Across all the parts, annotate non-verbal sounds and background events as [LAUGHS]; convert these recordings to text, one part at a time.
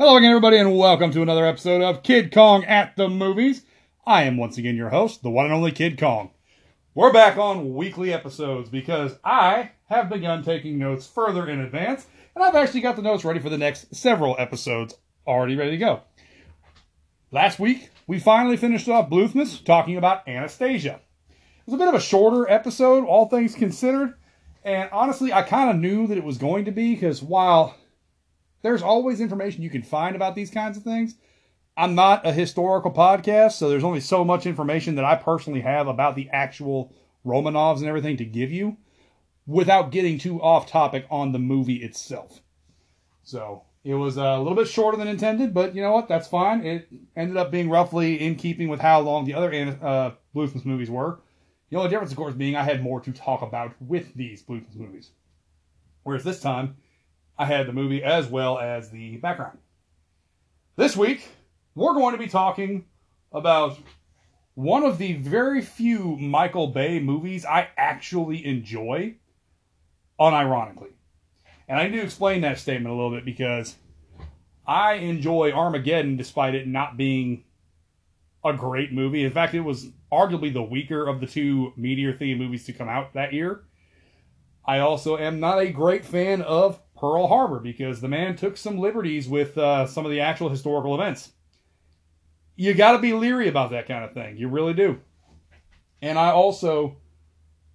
Hello again, everybody, and welcome to another episode of Kid Kong at the Movies. I am once again your host, the one and only Kid Kong. We're back on weekly episodes because I have begun taking notes further in advance, and I've actually got the notes ready for the next several episodes already ready to go. Last week, we finally finished off Bluthmas talking about Anastasia. It was a bit of a shorter episode, all things considered, and honestly, I kind of knew that it was going to be because while there's always information you can find about these kinds of things, I'm not a historical podcast, so there's only so much information that I personally have about the actual Romanovs and everything to give you without getting too off topic on the movie itself. So it was a little bit shorter than intended, but you know what? That's fine. It ended up being roughly in keeping with how long the other uh, Bluthmas movies were. The only difference, of course, being I had more to talk about with these Bluthmas movies. Whereas this time, I had the movie as well as the background. This week, we're going to be talking about one of the very few Michael Bay movies I actually enjoy, unironically. And I need to explain that statement a little bit because I enjoy Armageddon despite it not being a great movie. In fact, it was arguably the weaker of the two meteor themed movies to come out that year. I also am not a great fan of Pearl Harbor because the man took some liberties with uh, some of the actual historical events. You got to be leery about that kind of thing. You really do. And I also,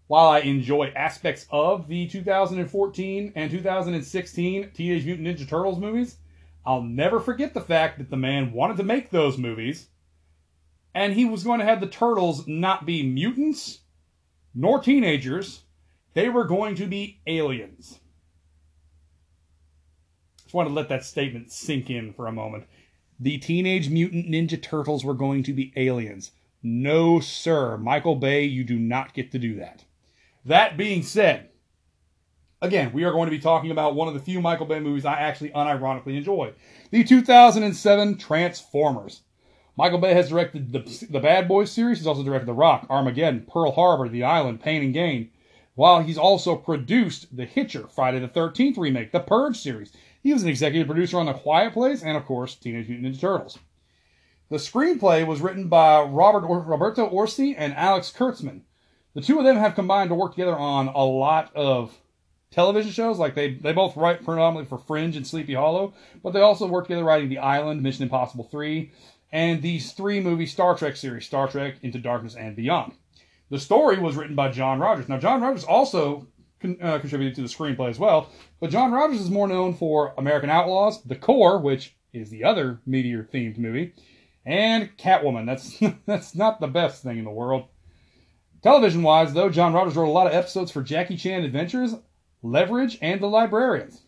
while I enjoy aspects of the 2014 and 2016 Teenage Mutant Ninja Turtles movies, I'll never forget the fact that the man wanted to make those movies and he was going to have the turtles not be mutants nor teenagers, they were going to be aliens. Just wanted to let that statement sink in for a moment. The Teenage Mutant Ninja Turtles were going to be aliens. No, sir. Michael Bay, you do not get to do that. That being said, again, we are going to be talking about one of the few Michael Bay movies I actually unironically enjoy the 2007 Transformers. Michael Bay has directed the, the Bad Boys series. He's also directed The Rock, Armageddon, Pearl Harbor, The Island, Pain and Gain. While he's also produced The Hitcher, Friday the 13th remake, The Purge series. He was an executive producer on The Quiet Place and, of course, Teenage Mutant Ninja Turtles. The screenplay was written by Robert or- Roberto Orci and Alex Kurtzman. The two of them have combined to work together on a lot of television shows. Like they, they both write predominantly for Fringe and Sleepy Hollow, but they also work together writing The Island, Mission Impossible 3, and these three movie Star Trek series, Star Trek Into Darkness and Beyond. The story was written by John Rogers. Now, John Rogers also con- uh, contributed to the screenplay as well, but John Rogers is more known for American Outlaws, The Core, which is the other meteor themed movie, and Catwoman. That's [LAUGHS] that's not the best thing in the world. Television wise, though, John Rogers wrote a lot of episodes for Jackie Chan Adventures, Leverage, and The Librarians.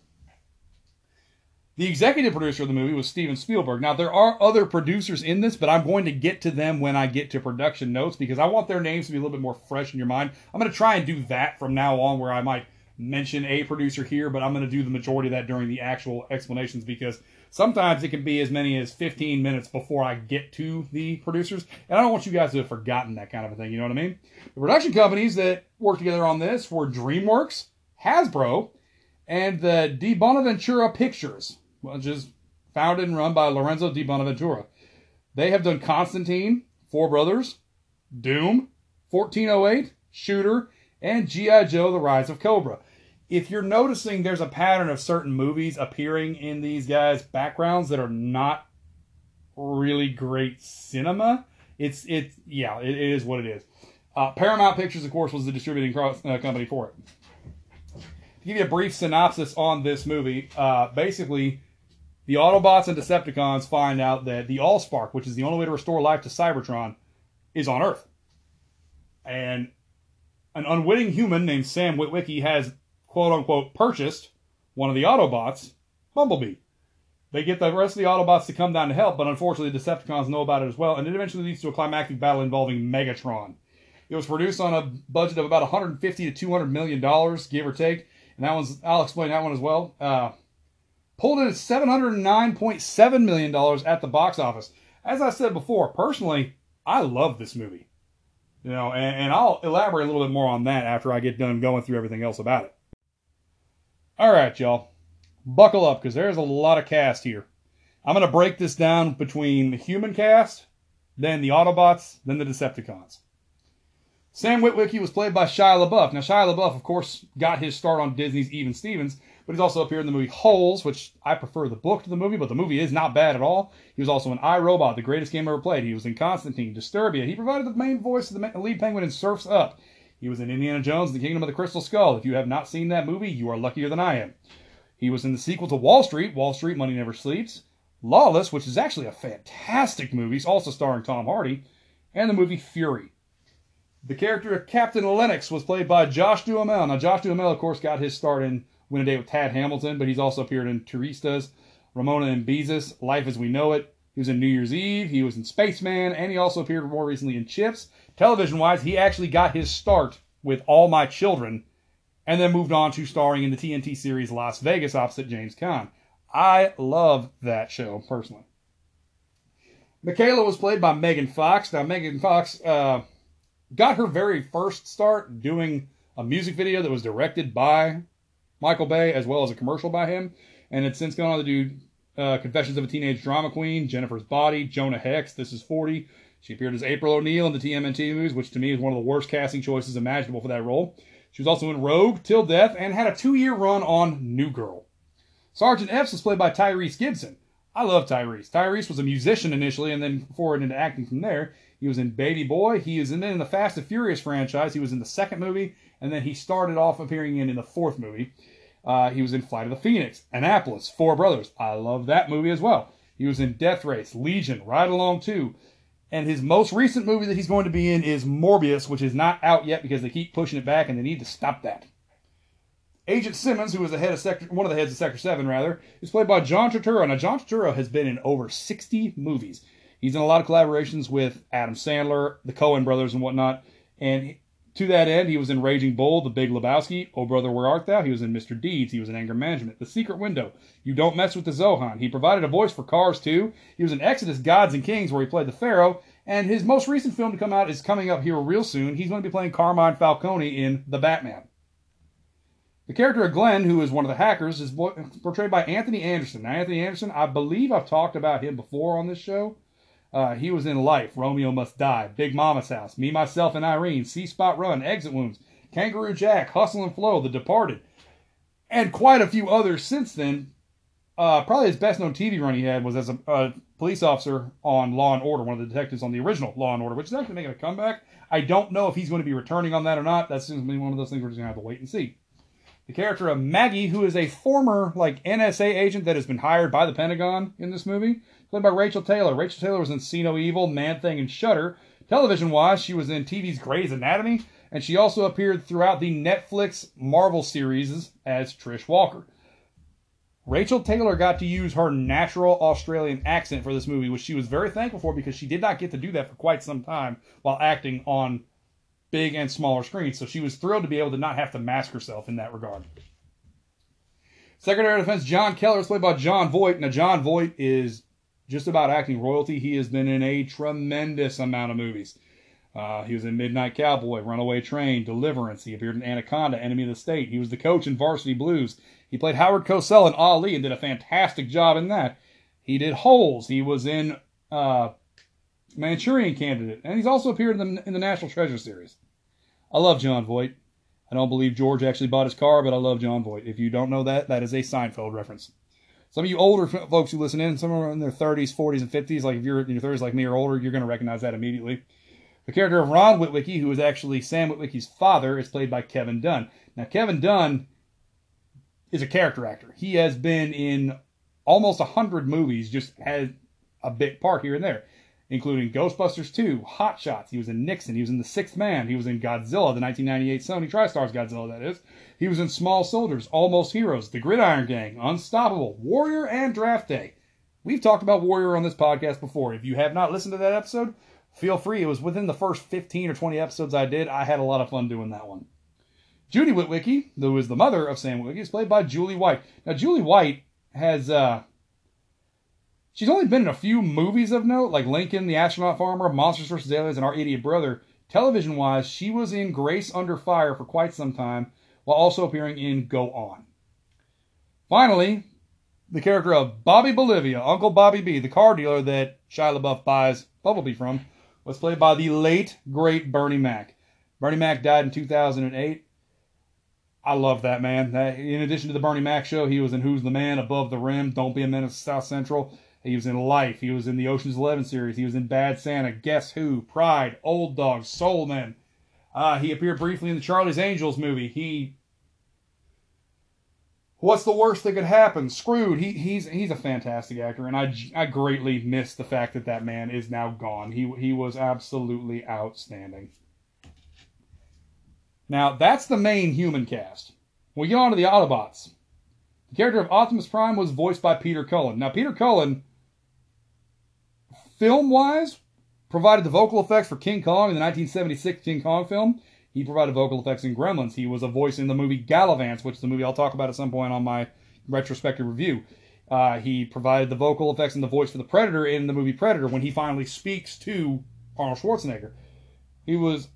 The executive producer of the movie was Steven Spielberg. Now, there are other producers in this, but I'm going to get to them when I get to production notes because I want their names to be a little bit more fresh in your mind. I'm going to try and do that from now on where I might mention a producer here, but I'm going to do the majority of that during the actual explanations because sometimes it can be as many as 15 minutes before I get to the producers. And I don't want you guys to have forgotten that kind of a thing, you know what I mean? The production companies that worked together on this were DreamWorks, Hasbro, and the De Bonaventura Pictures which is founded and run by Lorenzo Di Bonaventura. They have done Constantine, Four Brothers, Doom, 1408, Shooter, and G.I. Joe The Rise of Cobra. If you're noticing there's a pattern of certain movies appearing in these guys' backgrounds that are not really great cinema, it's it's yeah, it, it is what it is. Uh, Paramount Pictures, of course, was the distributing cross, uh, company for it. To give you a brief synopsis on this movie, uh, basically, the Autobots and Decepticons find out that the Allspark, which is the only way to restore life to Cybertron, is on Earth. And an unwitting human named Sam Witwicky has, quote unquote, purchased one of the Autobots, Bumblebee. They get the rest of the Autobots to come down to help, but unfortunately, the Decepticons know about it as well, and it eventually leads to a climactic battle involving Megatron. It was produced on a budget of about 150 to 200 million dollars, give or take, and that one's I'll explain that one as well. Uh, pulled in $709.7 million at the box office. As I said before, personally, I love this movie. You know, and, and, I'll elaborate a little bit more on that after I get done going through everything else about it. All right, y'all. Buckle up, because there's a lot of cast here. I'm going to break this down between the human cast, then the Autobots, then the Decepticons. Sam Witwicky was played by Shia LaBeouf. Now, Shia LaBeouf, of course, got his start on Disney's Even Stevens, but he's also appeared in the movie Holes, which I prefer the book to the movie, but the movie is not bad at all. He was also in I, Robot, the greatest game ever played. He was in Constantine, Disturbia. He provided the main voice of the lead penguin in Surf's Up. He was in Indiana Jones, The Kingdom of the Crystal Skull. If you have not seen that movie, you are luckier than I am. He was in the sequel to Wall Street, Wall Street Money Never Sleeps, Lawless, which is actually a fantastic movie, also starring Tom Hardy, and the movie Fury. The character of Captain Lennox was played by Josh Duhamel. Now, Josh Duhamel, of course, got his start in Win a Day with Tad Hamilton, but he's also appeared in Turistas, Ramona and Beezus, Life as We Know It. He was in New Year's Eve, he was in Spaceman, and he also appeared more recently in Chips. Television wise, he actually got his start with All My Children and then moved on to starring in the TNT series Las Vegas opposite James Caan. I love that show personally. Mikaela was played by Megan Fox. Now, Megan Fox uh, got her very first start doing a music video that was directed by Michael Bay as well as a commercial by him, and it's since gone on to do uh, Confessions of a Teenage Drama Queen, Jennifer's Body, Jonah Hex, This Is 40. She appeared as April O'Neil in the TMNT movies, which to me is one of the worst casting choices imaginable for that role. She was also in Rogue, Till Death, and had a two year run on New Girl. Sergeant Epps was played by Tyrese Gibson. I love Tyrese. Tyrese was a musician initially and then forward into acting from there. He was in Baby Boy. He is in, in the Fast and Furious franchise. He was in the second movie, and then he started off appearing in, in the fourth movie. Uh, he was in Flight of the Phoenix, Annapolis, Four Brothers. I love that movie as well. He was in Death Race, Legion, Ride Along 2, and his most recent movie that he's going to be in is Morbius, which is not out yet because they keep pushing it back and they need to stop that. Agent Simmons, who was the head of Sector, one of the heads of Sector 7, rather, is played by John Turturro. Now, John Turturro has been in over 60 movies. He's in a lot of collaborations with Adam Sandler, the Coen brothers, and whatnot. And to that end, he was in Raging Bull, The Big Lebowski, Oh Brother, Where Art Thou? He was in Mr. Deeds. He was in Anger Management, The Secret Window, You Don't Mess with the Zohan. He provided a voice for Cars 2. He was in Exodus, Gods and Kings, where he played the Pharaoh. And his most recent film to come out is coming up here real soon. He's going to be playing Carmine Falcone in The Batman. The character of Glenn, who is one of the hackers, is portrayed by Anthony Anderson. Now, Anthony Anderson, I believe I've talked about him before on this show. Uh, he was in Life, Romeo Must Die, Big Mama's House, Me, Myself, and Irene, See Spot Run, Exit Wounds, Kangaroo Jack, Hustle and Flow, The Departed, and quite a few others since then. Uh, probably his best known TV run he had was as a, a, police officer on Law and Order, one of the detectives on the original Law and Order, which is actually making a comeback. I don't know if he's going to be returning on that or not. That seems to be one of those things we're just going to have to wait and see. The character of Maggie, who is a former like NSA agent that has been hired by the Pentagon in this movie, played by Rachael Taylor. Rachael Taylor was in See No Evil, Man Thing, and Shutter. Television wise, she was in TV's Grey's Anatomy, and she also appeared throughout the Netflix Marvel series as Trish Walker. Rachael Taylor got to use her natural Australian accent for this movie, which she was very thankful for because she did not get to do that for quite some time while acting on big and smaller screens. So she was thrilled to be able to not have to mask herself in that regard. Secretary of Defense John Keller is played by Jon Voight. Now, Jon Voight is just about acting royalty. He has been in a tremendous amount of movies. Uh, he was in Midnight Cowboy, Runaway Train, Deliverance. He appeared in Anaconda, Enemy of the State. He was the coach in Varsity Blues. He played Howard Cosell in Ali and did a fantastic job in that. He did Holes. He was in uh, Manchurian Candidate, and he's also appeared in the, in the National Treasure series. I love Jon Voight. I don't believe George actually bought his car, but I love Jon Voight. If you don't know that, that is a Seinfeld reference. Some of you older folks who listen in, some are in their 30s, 40s, and 50s, like if you're in your 30s like me or older, you're going to recognize that immediately. The character of Ron Witwicky, who is actually Sam Witwicky's father, is played by Kevin Dunn. Now, Kevin Dunn is a character actor. He has been in almost 100 movies, just had a bit part here and there including Ghostbusters 2, Hot Shots. He was in Nixon. He was in The Sixth Man. He was in Godzilla, the 1998 Sony TriStars Godzilla, that is. He was in Small Soldiers, Almost Heroes, The Gridiron Gang, Unstoppable, Warrior, and Draft Day. We've talked about Warrior on this podcast before. If you have not listened to that episode, feel free. It was within the first 15 or 20 episodes I did. I had a lot of fun doing that one. Judy Witwicky, who is the mother of Sam Witwicky, is played by Julie White. Now, Julie White has uh, She's only been in a few movies of note, like Lincoln, The Astronaut Farmer, Monsters vs. Aliens, and Our Idiot Brother. Television wise, she was in Grace Under Fire for quite some time, while also appearing in Go On. Finally, the character of Bobby Bolivia, Uncle Bobby B, the car dealer that Shia LaBeouf buys Bumblebee from, was played by the late, great Bernie Mac. Bernie Mac died in 2008. I love that man. In addition to the Bernie Mac show, he was in Who's the Man, Above the Rim, Don't Be a Menace, South Central. He was in Life. He was in the Ocean's Eleven series. He was in Bad Santa, Guess Who, Pride, Old Dog, Soul Men. Uh, he appeared briefly in the Charlie's Angels movie. He What's the worst that could happen? Screwed. He, he's he's a fantastic actor, and I, I greatly miss the fact that that man is now gone. He he was absolutely outstanding. Now that's the main human cast. we get on to the Autobots. The character of Optimus Prime was voiced by Peter Cullen. Now Peter Cullen, film wise, provided the vocal effects for King Kong in the 1976 King Kong film. He provided vocal effects in Gremlins. He was a voice in the movie Gallavants, which is the movie I'll talk about at some point on my retrospective review. Uh, he provided the vocal effects and the voice for the Predator in the movie Predator when he finally speaks to Arnold Schwarzenegger. He was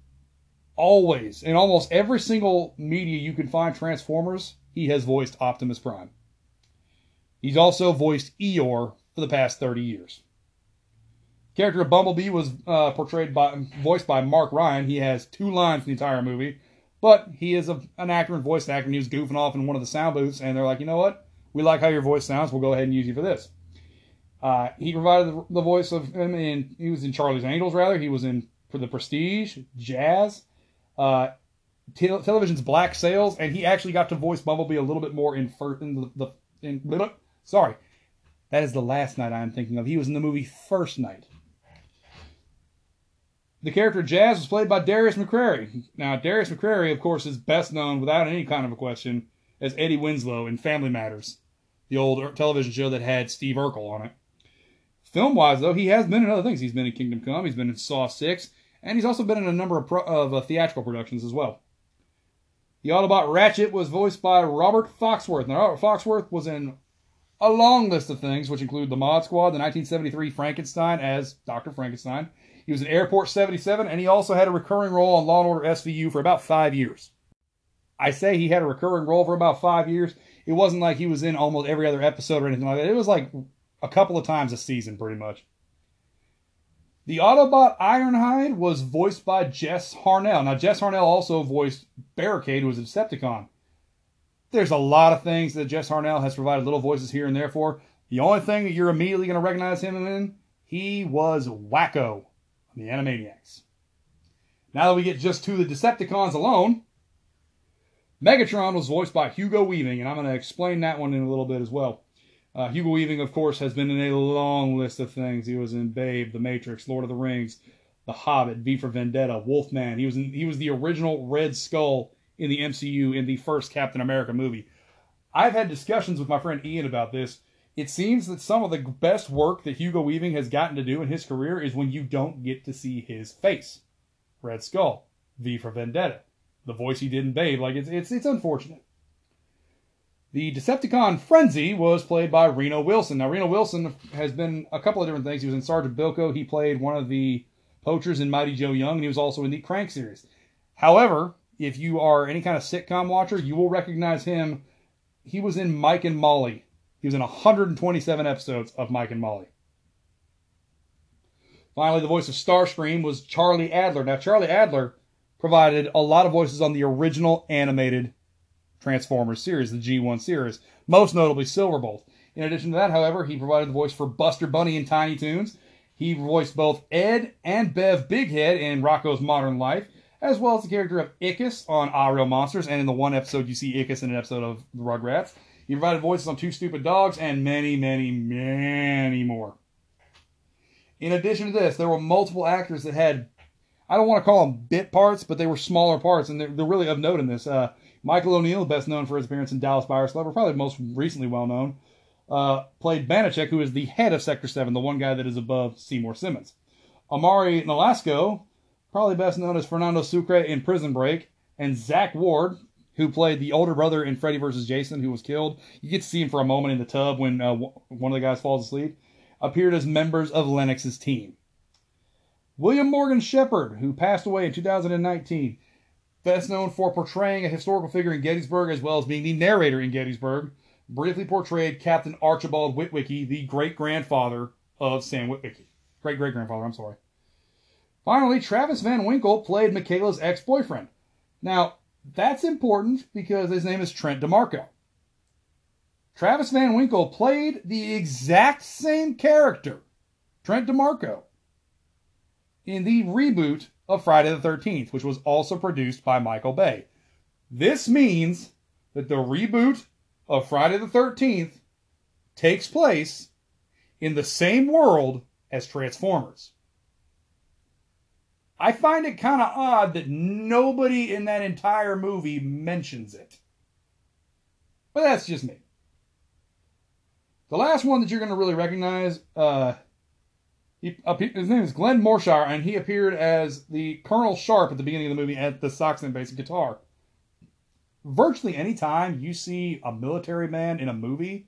always, in almost every single media you can find Transformers, he has voiced Optimus Prime. He's also voiced Eeyore for the past 30 years character of Bumblebee was uh, portrayed by, voiced by Mark Ryan. He has two lines in the entire movie, but he is a, an actor and voice actor, and he was goofing off in one of the sound booths, and they're like, you know what? We like how your voice sounds. We'll go ahead and use you for this. Uh, he provided the, the, voice of him in, he was in Charlie's Angels, rather. He was in for The Prestige, Jazz, uh, te- television's Black Sails, and he actually got to voice Bumblebee a little bit more in, fir- in the, the in, sorry, that is the last night I am thinking of. He was in the movie First Knight. The character Jazz was played by Darius McCrary. Now, Darius McCrary, of course, is best known without any kind of a question as Eddie Winslow in Family Matters, the old television show that had Steve Urkel on it. Film wise, though, he has been in other things. He's been in Kingdom Come, he's been in Saw 6, and he's also been in a number of, pro- of uh, theatrical productions as well. The Autobot Ratchet was voiced by Robert Foxworth. Now, Robert Foxworth was in a long list of things, which include the Mod Squad, the 1973 Frankenstein as Dr. Frankenstein, he was in Airport 77, and he also had a recurring role on Law & Order SVU for about five years. I say he had a recurring role for about five years. It wasn't like he was in almost every other episode or anything like that. It was like a couple of times a season, pretty much. The Autobot Ironhide was voiced by Jess Harnell. Now, Jess Harnell also voiced Barricade, who was a Decepticon. There's a lot of things that Jess Harnell has provided little voices here and there for. The only thing that you're immediately going to recognize him in, he was Wakko the Animaniacs. Now that we get just to the Decepticons alone, Megatron was voiced by Hugo Weaving, and I'm going to explain that one in a little bit as well. Uh, Hugo Weaving, of course, has been in a long list of things. He was in Babe, The Matrix, Lord of the Rings, The Hobbit, V for Vendetta, Wolfman. He was in, he was the original Red Skull in the MCU in the first Captain America movie. I've had discussions with my friend Ian about this it seems that some of the best work that Hugo Weaving has gotten to do in his career is when you don't get to see his face. Red Skull, V for Vendetta, the voice he did in Babe, like it's it's it's unfortunate. The Decepticon Frenzy was played by Reno Wilson. Now Reno Wilson has been a couple of different things. He was in Sergeant Bilko. He played one of the poachers in Mighty Joe Young, and he was also in the Crank series. However, if you are any kind of sitcom watcher, you will recognize him. He was in Mike and Molly he was in 127 episodes of Mike and Molly. Finally, the voice of Starscream was Charlie Adler. Now, Charlie Adler provided a lot of voices on the original animated Transformers series, the G1 series, most notably Silverbolt. In addition to that, however, he provided the voice for Buster Bunny in Tiny Toons. He voiced both Ed and Bev Bighead in Rocko's Modern Life, as well as the character of Ickis on Ah Real Monsters, and in the one episode you see Ickis in an episode of The Rugrats. He provided voices on Two Stupid Dogs and many, many, many more. In addition to this, there were multiple actors that had, I don't want to call them bit parts, but they were smaller parts, and they're, they're really of note in this. Uh, Michael O'Neill, best known for his appearance in Dallas Buyers Club, or probably most recently well known, uh, played Banachek, who is the head of Sector 7, the one guy that is above Seymour Simmons. Amaury Nolasco, probably best known as Fernando Sucre in Prison Break, and Zach Ward, who played the older brother in Freddy vs. Jason, who was killed. You get to see him for a moment in the tub when uh, one of the guys falls asleep. Appeared as members of Lennox's team. William Morgan Sheppard, who passed away in 2019, best known for portraying a historical figure in Gettysburg as well as being the narrator in Gettysburg, briefly portrayed Captain Archibald Witwicky, the great grandfather of Sam Witwicky. Great great grandfather, I'm sorry. Finally, Travis Van Winkle played Mikaela's ex boyfriend. Now, that's important because his name is Trent DeMarco. Travis Van Winkle played the exact same character, Trent DeMarco, in the reboot of Friday the 13th, which was also produced by Michael Bay. This means that the reboot of Friday the 13th takes place in the same world as Transformers. I find it kind of odd that nobody in that entire movie mentions it. But that's just me. The last one that you're going to really recognize, uh, he, uh, his name is Glenn Morshower, and he appeared as the Colonel Sharp at the beginning of the movie at the sax and bass guitar. Virtually any time you see a military man in a movie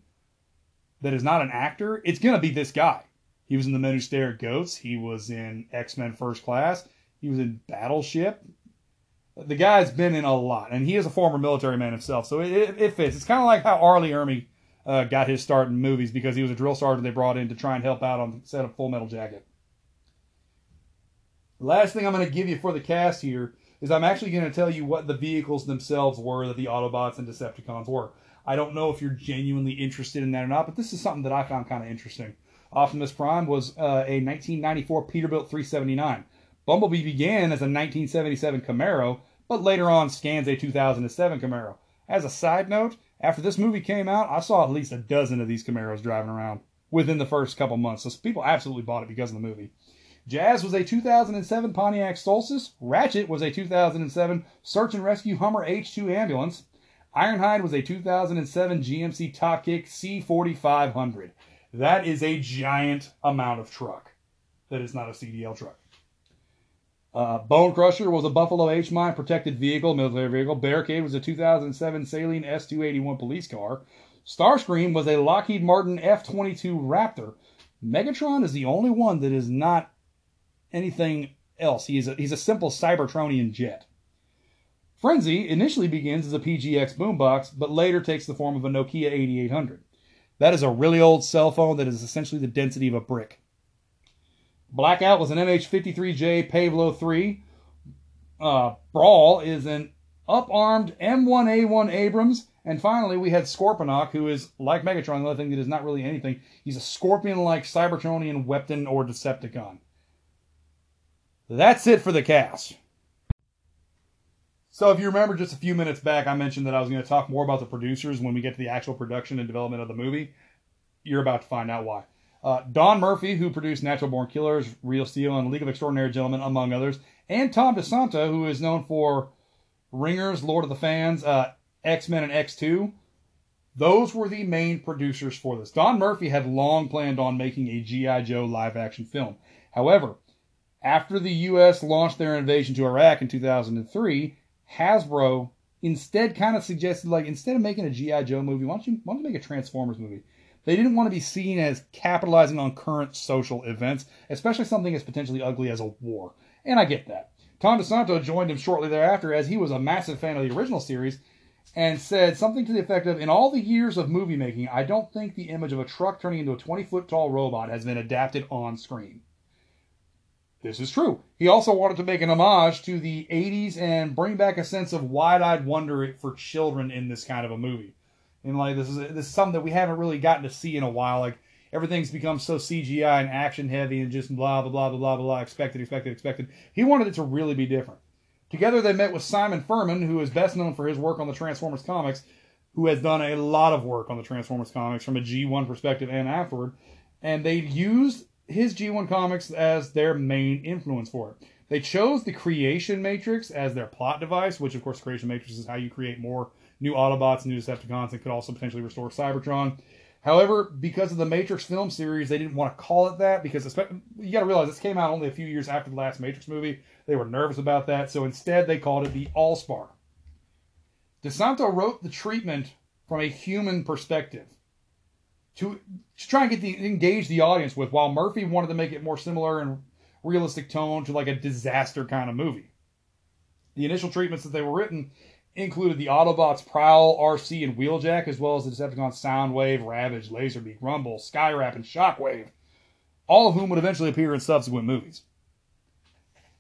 that is not an actor, it's going to be this guy. He was in The Men Who Stare at Goats. He was in X Men First Class. He was in Battleship. The guy's been in a lot, and he is a former military man himself, so it, it, it fits. It's kind of like how R. Lee Ermey uh, got his start in movies because he was a drill sergeant they brought in to try and help out on the set of Full Metal Jacket. The last thing I'm going to give you for the cast here is I'm actually going to tell you what the vehicles themselves were that the Autobots and Decepticons were. I don't know if you're genuinely interested in that or not, but this is something that I found kind of interesting. Optimus Prime was uh, a 1994 Peterbilt 379. Bumblebee began as a 1977 Camaro, but later on scans a 2007 Camaro. As a side note, after this movie came out, I saw at least a dozen of these Camaros driving around within the first couple months. So people absolutely bought it because of the movie. Jazz was a 2007 Pontiac Solstice. Ratchet was a 2007 Search and Rescue Hummer H2 ambulance. Ironhide was a 2007 GMC Top Kick C4500. That is a giant amount of truck. That is not a CDL truck. Uh, Bone Crusher was a Buffalo H mine protected vehicle, military vehicle. Barricade was a 2007 Saleen S281 police car. Starscream was a Lockheed Martin F 22 Raptor. Megatron is the only one that is not anything else. He's a, he's a simple Cybertronian jet. Frenzy initially begins as a PGX boombox, but later takes the form of a Nokia 8800. That is a really old cell phone that is essentially the density of a brick. Blackout was an MH53J Pave Low 3. Uh, Brawl is an up-armed M1A1 Abrams. And finally, we had Scorponok, who is like Megatron, the other thing that is not really anything. He's a scorpion-like Cybertronian weapon or Decepticon. That's it for the cast. So, if you remember just a few minutes back, I mentioned that I was going to talk more about the producers when we get to the actual production and development of the movie. You're about to find out why. Uh, Don Murphy, who produced Natural Born Killers, Real Steel, and League of Extraordinary Gentlemen, among others, and Tom DeSanto, who is known for Ringers, Lord of the Fans, uh, X Men, and X2. Those were the main producers for this. Don Murphy had long planned on making a G.I. Joe live action film. However, after the U.S. launched their invasion to Iraq in 2003, Hasbro instead kind of suggested, like, instead of making a G.I. Joe movie, why don't you, why don't you make a Transformers movie? They didn't want to be seen as capitalizing on current social events, especially something as potentially ugly as a war. And I get that. Tom DeSanto joined him shortly thereafter as he was a massive fan of the original series and said something to the effect of In all the years of movie making, I don't think the image of a truck turning into a 20 foot tall robot has been adapted on screen. This is true. He also wanted to make an homage to the 80s and bring back a sense of wide eyed wonder for children in this kind of a movie. And like this is this is something that we haven't really gotten to see in a while. Like everything's become so CGI and action heavy and just blah blah blah blah blah blah expected expected expected. He wanted it to really be different. Together they met with Simon Furman, who is best known for his work on the Transformers comics, who has done a lot of work on the Transformers comics from a G1 perspective and afterward. And they used his G1 comics as their main influence for it. They chose the Creation Matrix as their plot device, which of course Creation Matrix is how you create more new Autobots, and new Decepticons, and could also potentially restore Cybertron. However, because of the Matrix film series, they didn't want to call it that because you got to realize this came out only a few years after the last Matrix movie. They were nervous about that, so instead they called it the Allspark. DeSanto wrote the treatment from a human perspective to, to try and get the engage the audience with, while Murphy wanted to make it more similar and realistic tone to like a disaster kind of movie. The initial treatments that they were written included the Autobots Prowl, Arcee, and Wheeljack, as well as the Decepticons Soundwave, Ravage, Laserbeak, Rumble, Skywarp, and Shockwave, all of whom would eventually appear in subsequent movies.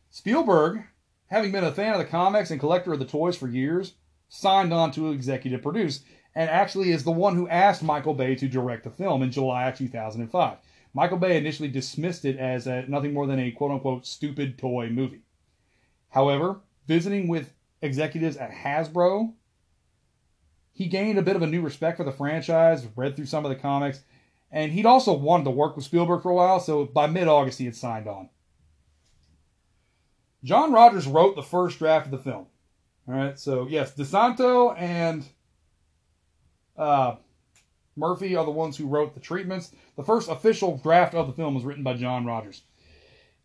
Spielberg, having been a fan of the comics and collector of the toys for years, signed on to executive produce, and actually is the one who asked Michael Bay to direct the film in July of 2005. Michael Bay initially dismissed it as a, nothing more than a quote unquote stupid toy movie. However, visiting with executives at Hasbro, he gained a bit of a new respect for the franchise, read through some of the comics, and he'd also wanted to work with Spielberg for a while, so by mid August he had signed on. John Rogers wrote the first draft of the film. All right, so yes, DeSanto and uh, Murphy are the ones who wrote the treatments. The first official draft of the film was written by John Rogers.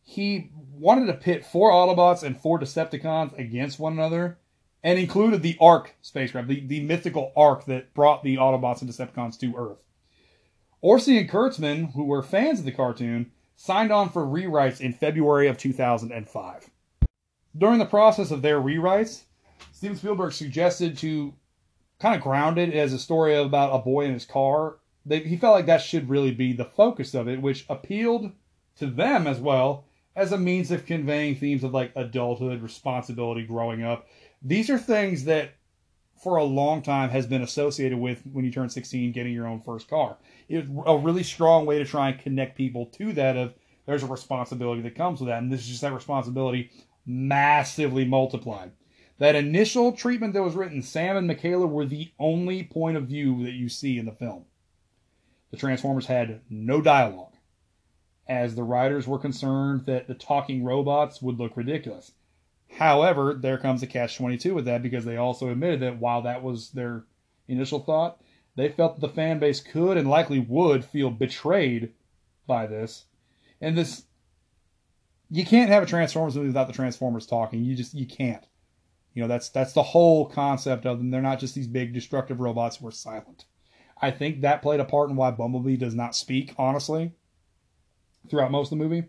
He wanted to pit four Autobots and four Decepticons against one another, and included the Ark spacecraft, the, the mythical Ark that brought the Autobots and Decepticons to Earth. Orci and Kurtzman, who were fans of the cartoon, signed on for rewrites in February of 2005. During the process of their rewrites, Steven Spielberg suggested to kind of ground it as a story about a boy in his car. They, he felt like that should really be the focus of it, which appealed to them as well as a means of conveying themes of like adulthood, responsibility, growing up. These are things that for a long time has been associated with when you turn 16 getting your own first car. It's a really strong way to try and connect people to that of there's a responsibility that comes with that and this is just that responsibility massively multiplied. That initial treatment that was written, Sam and Mikaela were the only point of view that you see in the film. The Transformers had no dialogue, as the writers were concerned that the talking robots would look ridiculous. However, there comes a catch 22 with that because they also admitted that while that was their initial thought, they felt that the fan base could and likely would feel betrayed by this. And this you can't have a Transformers movie without the Transformers talking. You just you can't. You know, that's that's the whole concept of them. They're not just these big destructive robots who are silent. I think that played a part in why Bumblebee does not speak, honestly, throughout most of the movie.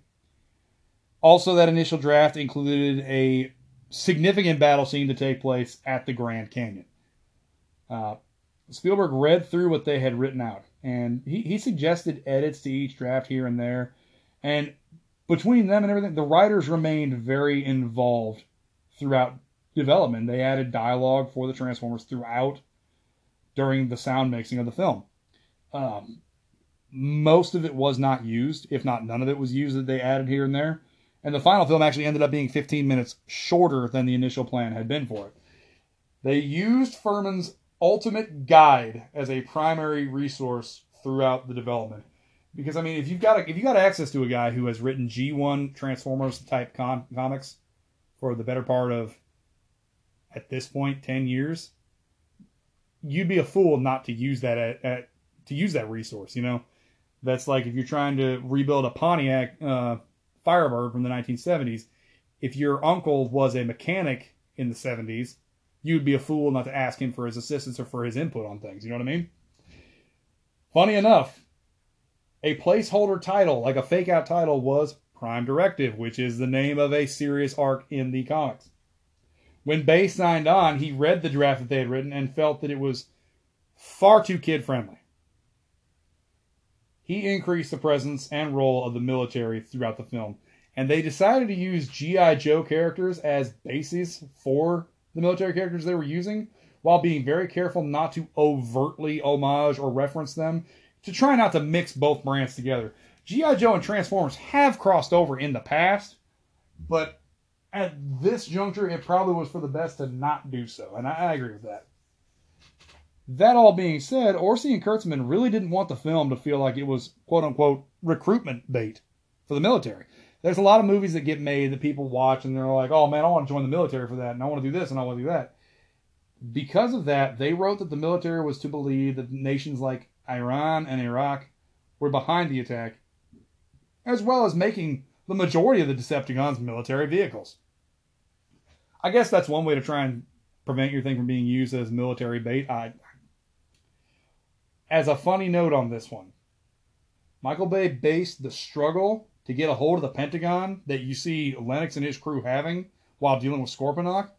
Also, that initial draft included a significant battle scene to take place at the Grand Canyon. Uh, Spielberg read through what they had written out, and he, he suggested edits to each draft here and there. And between them and everything, the writers remained very involved throughout development. They added dialogue for the Transformers throughout during the sound mixing of the film. Um, most of it was not used, if not none of it was used that they added here and there. And the final film actually ended up being 15 minutes shorter than the initial plan had been for it. They used Furman's Ultimate Guide as a primary resource throughout the development. Because I mean, if you've got a, if you got access to a guy who has written G1 Transformers type com- comics for the better part of at this point 10 years you'd be a fool not to use that at, at to use that resource you know that's like if you're trying to rebuild a pontiac uh, firebird from the 1970s if your uncle was a mechanic in the 70s you'd be a fool not to ask him for his assistance or for his input on things. You know what i mean? Funny enough a placeholder title like a fake out title was prime directive which is the name of a serious arc in the comics. When Bay signed on, he read the draft that they had written and felt that it was far too kid friendly. He increased the presence and role of the military throughout the film, and they decided to use G.I. Joe characters as bases for the military characters they were using, while being very careful not to overtly homage or reference them, to try not to mix both brands together. G.I. Joe and Transformers have crossed over in the past, but at this juncture, it probably was for the best to not do so, and I, I agree with that. That all being said, Orci and Kurtzman really didn't want the film to feel like it was quote unquote recruitment bait for the military. There's a lot of movies that get made that people watch and they're like, oh man, I want to join the military for that, and I want to do this and I want to do that. Because of that, they wrote that the military was to believe that nations like Iran and Iraq were behind the attack, as well as making the majority of the Decepticons military vehicles. I guess that's one way to try and prevent your thing from being used as military bait. I, as a funny note on this one, Michael Bay based the struggle to get a hold of the Pentagon that you see Lennox and his crew having while dealing with Scorponok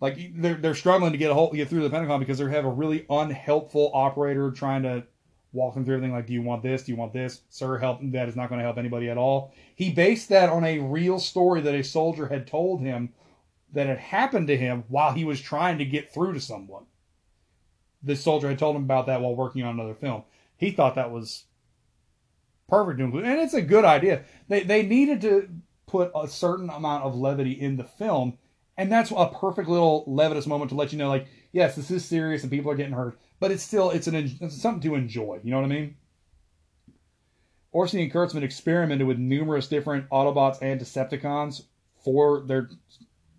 like they're they're struggling to get a whole get through the Pentagon because they have a really unhelpful operator trying to walk them through everything. Like, do you want this? Do you want this? Sir, help. That is not going to help anybody at all. He based that on a real story that a soldier had told him that had happened to him while he was trying to get through to someone. This soldier had told him about that while working on another film. He thought that was perfect and it's a good idea. They they needed to put a certain amount of levity in the film, and that's a perfect little levitous moment to let you know, like, yes, this is serious and people are getting hurt, but it's still it's an it's something to enjoy. You know what I mean? Orson and Kurtzman experimented with numerous different Autobots and Decepticons for their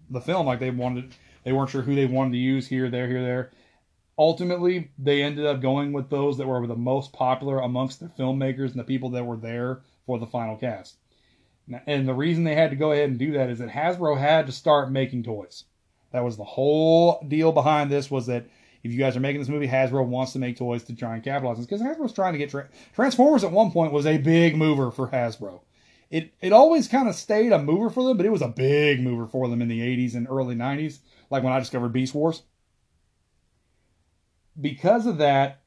the film. Like they wanted, they weren't sure who they wanted to use here, there, here, there. Ultimately, they ended up going with those that were the most popular amongst the filmmakers and the people that were there for the final cast. And the reason they had to go ahead and do that is that Hasbro had to start making toys. That was the whole deal behind this was that if you guys are making this movie, Hasbro wants to make toys to try and capitalize because Hasbro's trying to get tra- Transformers at one point was a big mover for Hasbro. It it always kind of stayed a mover for them, but it was a big mover for them in the 80s and early 90s, like when I discovered Beast Wars. Because of that,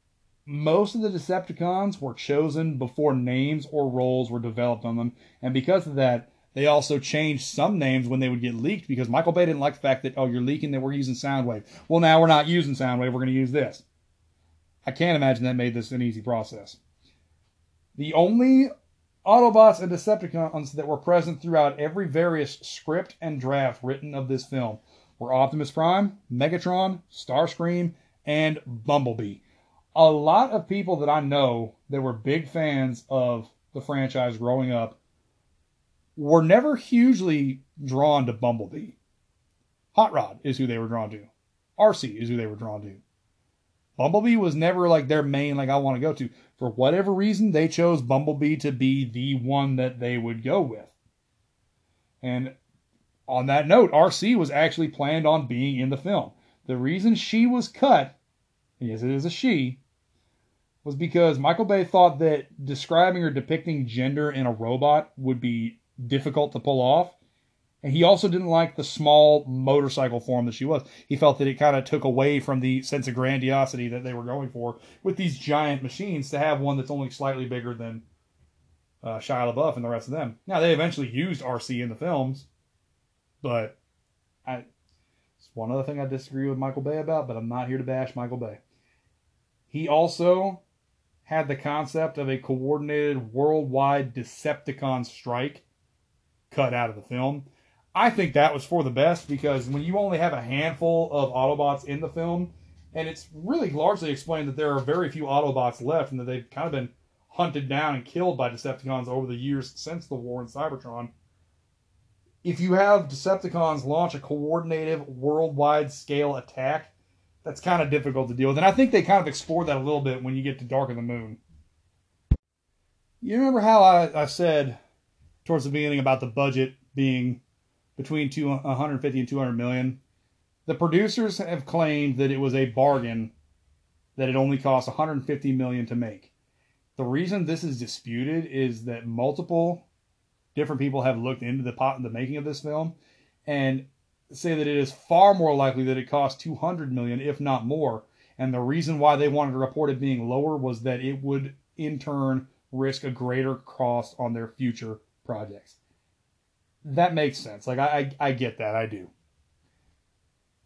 most of the Decepticons were chosen before names or roles were developed on them, and because of that, they also changed some names when they would get leaked because Michael Bay didn't like the fact that, oh, you're leaking that we're using Soundwave. Well, now we're not using Soundwave, we're going to use this. I can't imagine that made this an easy process. The only Autobots and Decepticons that were present throughout every various script and draft written of this film were Optimus Prime, Megatron, Starscream, and Bumblebee. A lot of people that I know that were big fans of the franchise growing up were never hugely drawn to Bumblebee. Hot Rod is who they were drawn to. Arcee is who they were drawn to. Bumblebee was never like their main, like I want to go to. For whatever reason, they chose Bumblebee to be the one that they would go with. And on that note, Arcee was actually planned on being in the film. The reason she was cut, yes, it is a she, was because Michael Bay thought that describing or depicting gender in a robot would be difficult to pull off. And he also didn't like the small motorcycle form that she was. He felt that it kind of took away from the sense of grandiosity that they were going for with these giant machines to have one that's only slightly bigger than uh, Shia LaBeouf and the rest of them. Now, they eventually used Arcee in the films, but I, it's one other thing I disagree with Michael Bay about, but I'm not here to bash Michael Bay. He also had the concept of a coordinated worldwide Decepticon strike cut out of the film. I think that was for the best because when you only have a handful of Autobots in the film, and it's really largely explained that there are very few Autobots left and that they've kind of been hunted down and killed by Decepticons over the years since the war in Cybertron. If you have Decepticons launch a coordinated worldwide scale attack, that's kind of difficult to deal with. And I think they kind of explored that a little bit when you get to Dark of the Moon. You remember how I, I said towards the beginning about the budget being between two, 150 and 200 million. The producers have claimed that it was a bargain that it only cost 150 million to make. The reason this is disputed is that multiple different people have looked into the pot the making of this film and say that it is far more likely that it cost 200 million if not more and the reason why they wanted to report it being lower was that it would in turn risk a greater cost on their future projects. That makes sense. Like I, I, I get that. I do.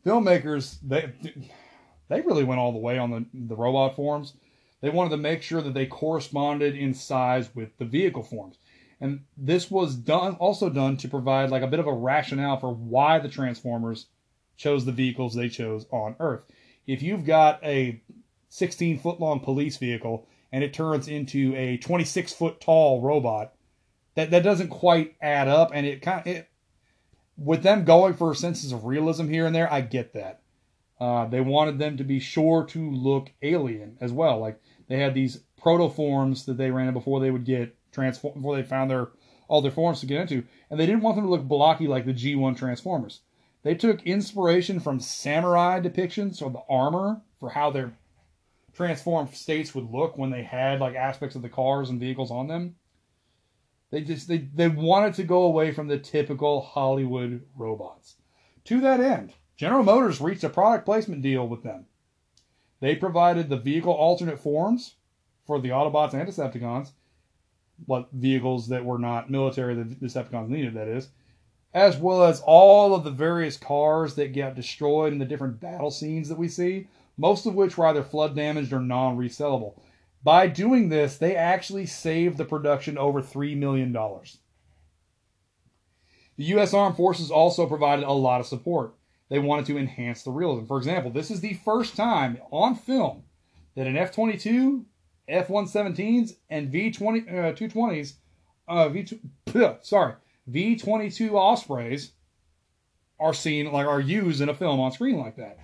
Filmmakers, they they really went all the way on the, the robot forms. They wanted to make sure that they corresponded in size with the vehicle forms. And this was done also done to provide like a bit of a rationale for why the Transformers chose the vehicles they chose on Earth. If you've got a 16 foot long police vehicle and it turns into a 26 foot tall robot, that that doesn't quite add up, and it kind of it with them going for senses of realism here and there. I get that. Uh, they wanted them to be sure to look alien as well. Like they had these protoforms that they ran before they would get transform before they found their all their forms to get into, and they didn't want them to look blocky like the G1 Transformers. They took inspiration from samurai depictions or the armor for how their transformed states would look when they had like aspects of the cars and vehicles on them. They just they, they wanted to go away from the typical Hollywood robots. To that end, General Motors reached a product placement deal with them. They provided the vehicle alternate forms for the Autobots and Decepticons, what vehicles that were not military that the Decepticons needed, that is, as well as all of the various cars that get destroyed in the different battle scenes that we see, most of which were either flood damaged or non resellable. By doing this, they actually saved the production over $3 million. The U.S. Armed Forces also provided a lot of support. They wanted to enhance the realism. For example, this is the first time on film that an F 22, F 117s, and V 20, uh, 220s, uh, V, sorry, V 22 Ospreys are seen, like, are used in a film on screen like that.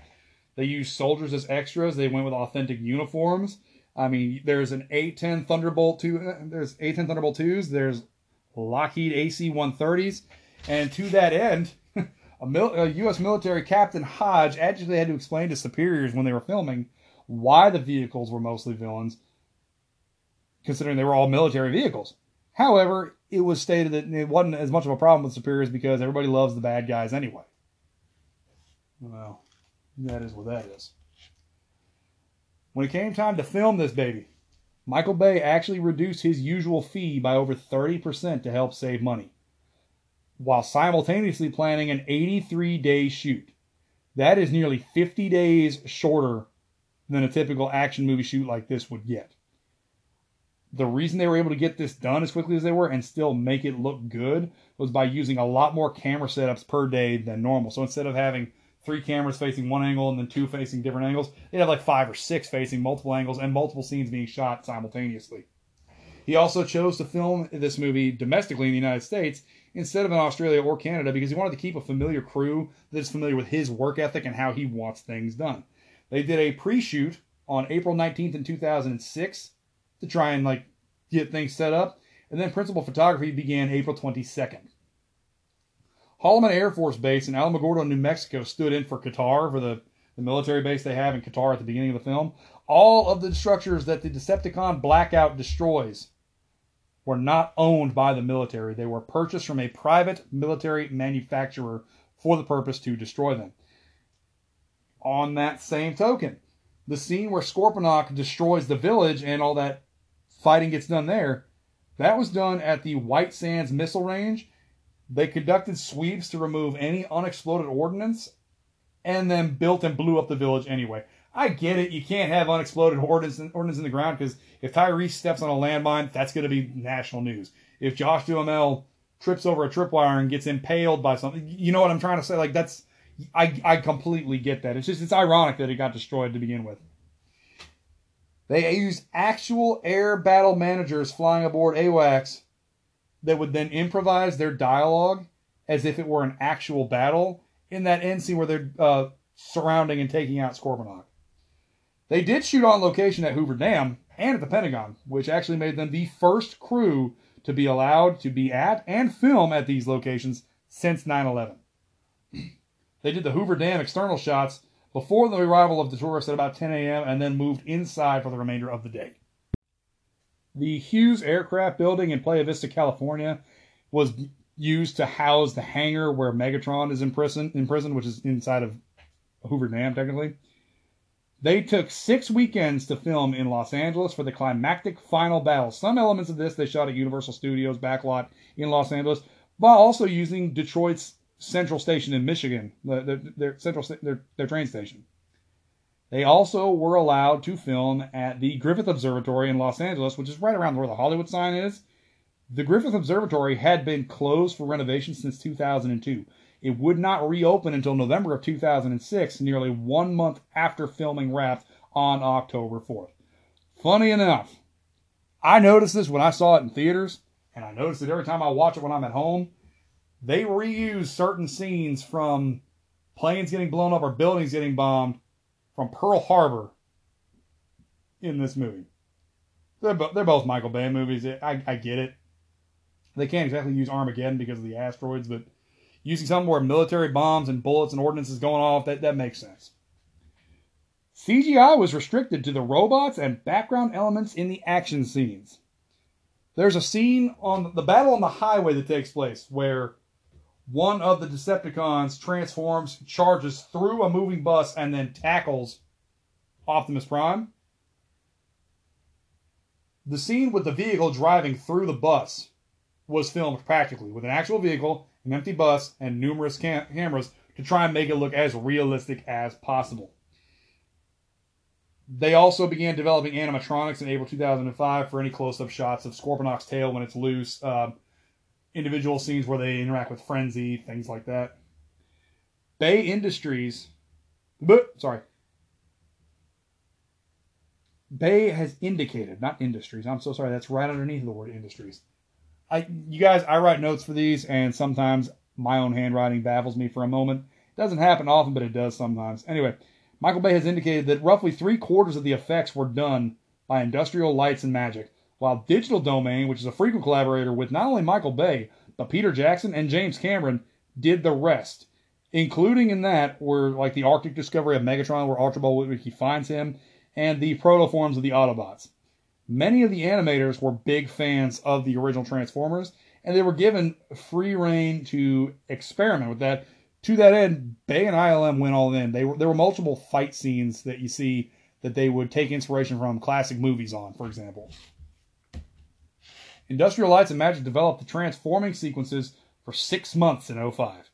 They use soldiers as extras. They went with authentic uniforms. I mean, there's an A10 Thunderbolt two. Uh, there's A10 Thunderbolt twos. There's Lockheed AC 130s, and to that end, [LAUGHS] a, mil- a, U.S. military captain Hodge actually had to explain to superiors when they were filming why the vehicles were mostly villains, considering they were all military vehicles. However, it was stated that it wasn't as much of a problem with superiors because everybody loves the bad guys anyway. Well, that is what that is. When it came time to film this baby, Michael Bay actually reduced his usual fee by over 30% to help save money, while simultaneously planning an 83 day shoot. That is nearly 50 days shorter than a typical action movie shoot like this would get. The reason they were able to get this done as quickly as they were and still make it look good was by using a lot more camera setups per day than normal. So instead of having three cameras facing one angle and then two facing different angles. They'd have like five or six facing multiple angles and multiple scenes being shot simultaneously. He also chose to film this movie domestically in the United States instead of in Australia or Canada because he wanted to keep a familiar crew that is familiar with his work ethic and how he wants things done. They did a pre-shoot on April 19th in 2006 to try and like get things set up, and then principal photography began April 22nd. Holloman Air Force Base in Alamogordo, New Mexico stood in for Qatar, for the, the military base they have in Qatar at the beginning of the film. All of the structures that the Decepticon Blackout destroys were not owned by the military. They were purchased from a private military manufacturer for the purpose to destroy them. On that same token, the scene where Scorponok destroys the village and all that fighting gets done there, that was done at the White Sands Missile Range they conducted sweeps to remove any unexploded ordnance and then built and blew up the village anyway. I get it. You can't have unexploded ordnance, ordnance in the ground because if Tyrese steps on a landmine, that's going to be national news. If Josh Duhamel trips over a tripwire and gets impaled by something, you know what I'm trying to say? Like that's, I I completely get that. It's just it's ironic that it got destroyed to begin with. They used actual air battle managers flying aboard AWACS that would then improvise their dialogue as if it were an actual battle in that end scene where they're uh, surrounding and taking out Scorponok. They did shoot on location at Hoover Dam and at the Pentagon, which actually made them the first crew to be allowed to be at and film at these locations since 9 11. [CLEARS THROAT] They did the Hoover Dam external shots before the arrival of the tourists at about 10 a.m. and then moved inside for the remainder of the day. The Hughes Aircraft Building in Playa Vista, California, was used to house the hangar where Megatron is imprisoned, imprisoned which is inside of Hoover Dam, technically. They took six weekends to film in Los Angeles for the climactic final battle. Some elements of this they shot at Universal Studios backlot in Los Angeles, while also using Detroit's Central Station in Michigan, their, their central their, their train station. They also were allowed to film at the Griffith Observatory in Los Angeles, which is right around where the Hollywood sign is. The Griffith Observatory had been closed for renovation since 2002. It would not reopen until November of 2006, nearly one month after filming wrapped on October 4th. Funny enough, I noticed this when I saw it in theaters, and I noticed it every time I watch it when I'm at home. They reuse certain scenes from planes getting blown up or buildings getting bombed from Pearl Harbor in this movie. They're, bo- they're both Michael Bay movies. I, I get it. They can't exactly use Armageddon because of the asteroids, but using something where military bombs and bullets and ordnance is going off, that, that makes sense. CGI was restricted to the robots and background elements in the action scenes. There's a scene on the battle on the highway that takes place where one of the Decepticons transforms, charges through a moving bus, and then tackles Optimus Prime. The scene with the vehicle driving through the bus was filmed practically with an actual vehicle, an empty bus, and numerous cam- cameras to try and make it look as realistic as possible. They also began developing animatronics in April 2005 for any close-up shots of Scorponok's tail when it's loose, uh, individual scenes where they interact with Frenzy, things like that. Bay Industries, but sorry, Bay has indicated, not industries. I'm so sorry. That's right underneath the word industries. I, you guys, I write notes for these, and sometimes my own handwriting baffles me for a moment. It doesn't happen often, but it does sometimes. Anyway, Michael Bay has indicated that roughly three quarters of the effects were done by Industrial Lights and Magic, while Digital Domain, which is a frequent collaborator with not only Michael Bay, but Peter Jackson and James Cameron, did the rest. Including in that were like the Arctic discovery of Megatron, where Ball he finds him, and the protoforms of the Autobots. Many of the animators were big fans of the original Transformers, and they were given free reign to experiment with that. To that end, Bay and ILM went all in. They were there were multiple fight scenes that you see that they would take inspiration from classic movies on, for example. Industrial Lights and Magic developed the transforming sequences for six months in 05,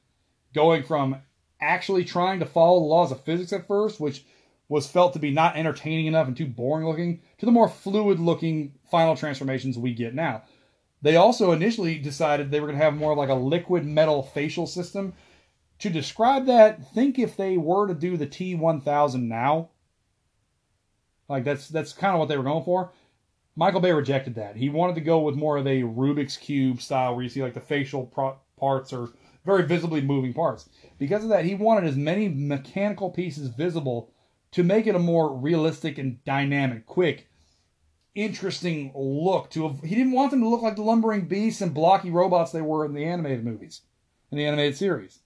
going from actually trying to follow the laws of physics at first, which was felt to be not entertaining enough and too boring looking to the more fluid looking final transformations we get now. They also initially decided they were going to have more of like a liquid metal facial system. To describe that, think if they were to do the T1000 now. Like that's that's kind of what they were going for. Michael Bay rejected that. He wanted to go with more of a Rubik's cube style where you see like the facial pro- parts are very visibly moving parts. Because of that, he wanted as many mechanical pieces visible to make it a more realistic and dynamic, quick, interesting look. To he didn't want them to look like the lumbering beasts and blocky robots they were in the animated movies, in the animated series.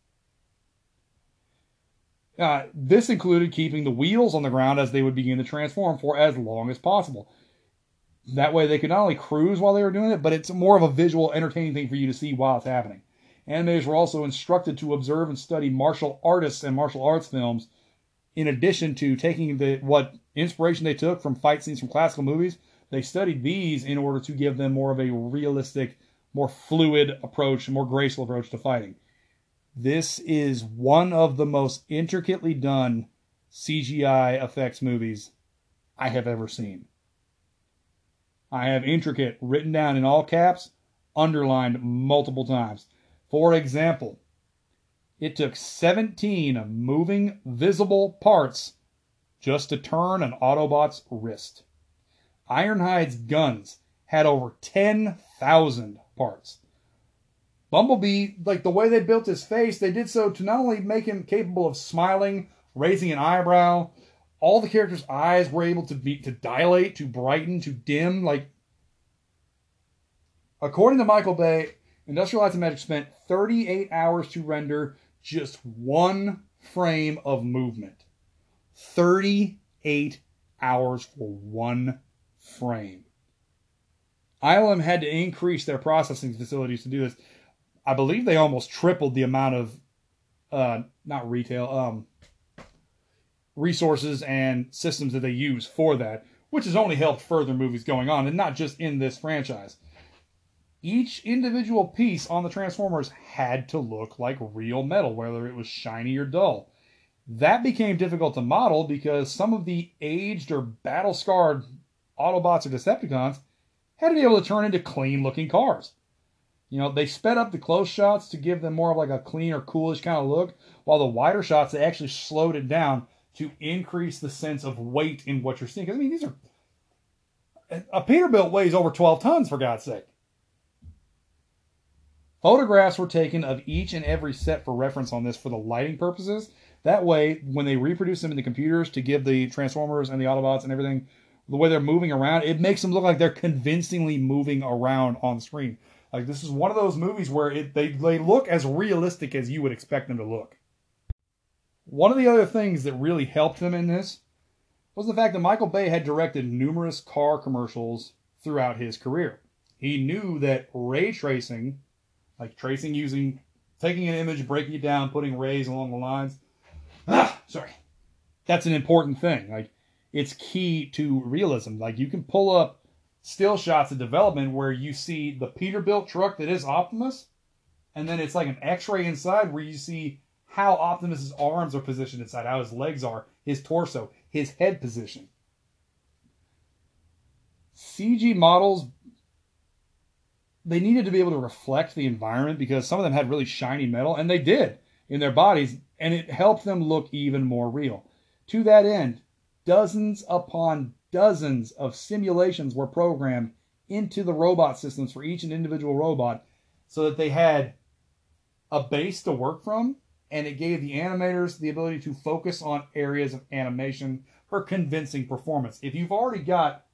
Uh, this included keeping the wheels on the ground as they would begin to transform for as long as possible. That way, they could not only cruise while they were doing it, but it's more of a visual, entertaining thing for you to see while it's happening. Animators were also instructed to observe and study martial artists and martial arts films in addition to taking the what inspiration they took from fight scenes from classical movies, they studied these in order to give them more of a realistic, more fluid approach, more graceful approach to fighting. This is one of the most intricately done CGI effects movies I have ever seen. I have intricate written down in all caps, underlined multiple times. For example, it took 17 moving visible parts just to turn an Autobot's wrist. Ironhide's guns had over 10,000 parts. Bumblebee, like the way they built his face, they did so to not only make him capable of smiling, raising an eyebrow, all the characters' eyes were able to be to dilate, to brighten, to dim. Like according to Michael Bay, Industrial Light and Magic spent 38 hours to render just one frame of movement. 38 hours for one frame. ILM had to increase their processing facilities to do this. I believe they almost tripled the amount of, uh, not retail, um, resources and systems that they use for that, which has only helped further movies going on, and not just in this franchise each individual piece on the Transformers had to look like real metal, whether it was shiny or dull. That became difficult to model because some of the aged or battle scarred Autobots or Decepticons had to be able to turn into clean looking cars. You know, they sped up the close shots to give them more of like a clean or coolish kind of look, while the wider shots they actually slowed it down to increase the sense of weight in what you're seeing. Cause I mean, these are a Peterbilt weighs over 12 tons for God's sake. Photographs were taken of each and every set for reference on this for the lighting purposes. That way, when they reproduce them in the computers to give the Transformers and the Autobots and everything the way they're moving around, it makes them look like they're convincingly moving around on screen. Like this is one of those movies where it, they they look as realistic as you would expect them to look. One of the other things that really helped them in this was the fact that Michael Bay had directed numerous car commercials throughout his career. He knew that ray tracing like tracing using taking an image, breaking it down, putting rays along the lines. Ah, sorry. That's an important thing. Like it's key to realism. Like you can pull up still shots of development where you see the Peterbilt truck that is Optimus, and then it's like an X-ray inside where you see how Optimus's arms are positioned inside, how his legs are, his torso, his head position. CG models they needed to be able to reflect the environment because some of them had really shiny metal, and they did in their bodies, and it helped them look even more real. To that end, dozens upon dozens of simulations were programmed into the robot systems for each and individual robot so that they had a base to work from and it gave the animators the ability to focus on areas of animation for convincing performance. If you've already got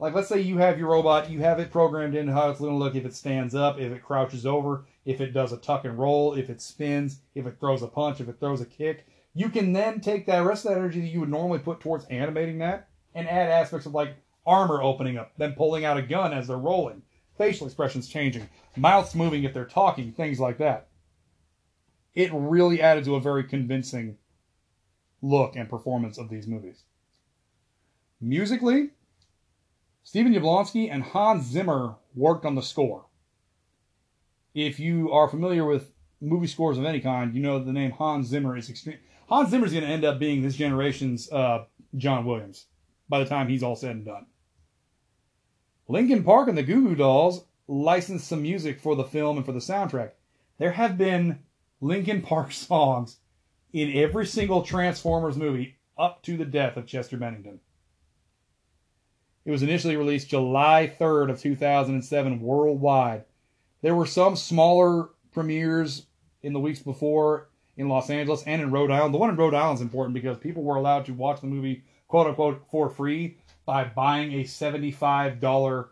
like let's say you have your robot, you have it programmed into how it's going to look if it stands up, if it crouches over, if it does a tuck and roll, if it spins, if it throws a punch, if it throws a kick. You can then take that rest of that energy that you would normally put towards animating that and add aspects of like armor opening up, then pulling out a gun as they're rolling, facial expressions changing, mouths moving if they're talking, things like that. It really added to a very convincing look and performance of these movies. Musically, Stephen Jablonsky and Hans Zimmer worked on the score. If you are familiar with movie scores of any kind, you know the name Hans Zimmer is extreme. Hans Zimmer is going to end up being this generation's uh, John Williams by the time he's all said and done. Linkin Park and the Goo Goo Dolls licensed some music for the film and for the soundtrack. There have been Linkin Park [LAUGHS] songs in every single Transformers movie up to the death of Chester Bennington. It was initially released July 3rd of 2007 worldwide. There were some smaller premieres in the weeks before in Los Angeles and in Rhode Island. The one in Rhode Island is important because people were allowed to watch the movie quote unquote for free by buying a $75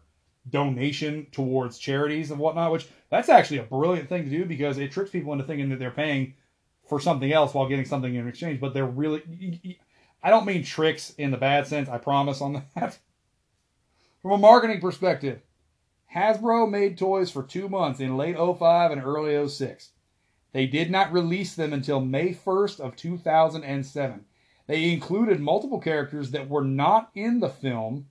donation towards charities and whatnot, which that's actually a brilliant thing to do because it tricks people into thinking that they're paying for something else while getting something in exchange. But they're really, I don't mean tricks in the bad sense, I promise on [LAUGHS] that. From a marketing perspective, Hasbro made toys for two months in late 05 and early 06. They did not release them until May 1st of 2007. They included multiple characters that were not in the film.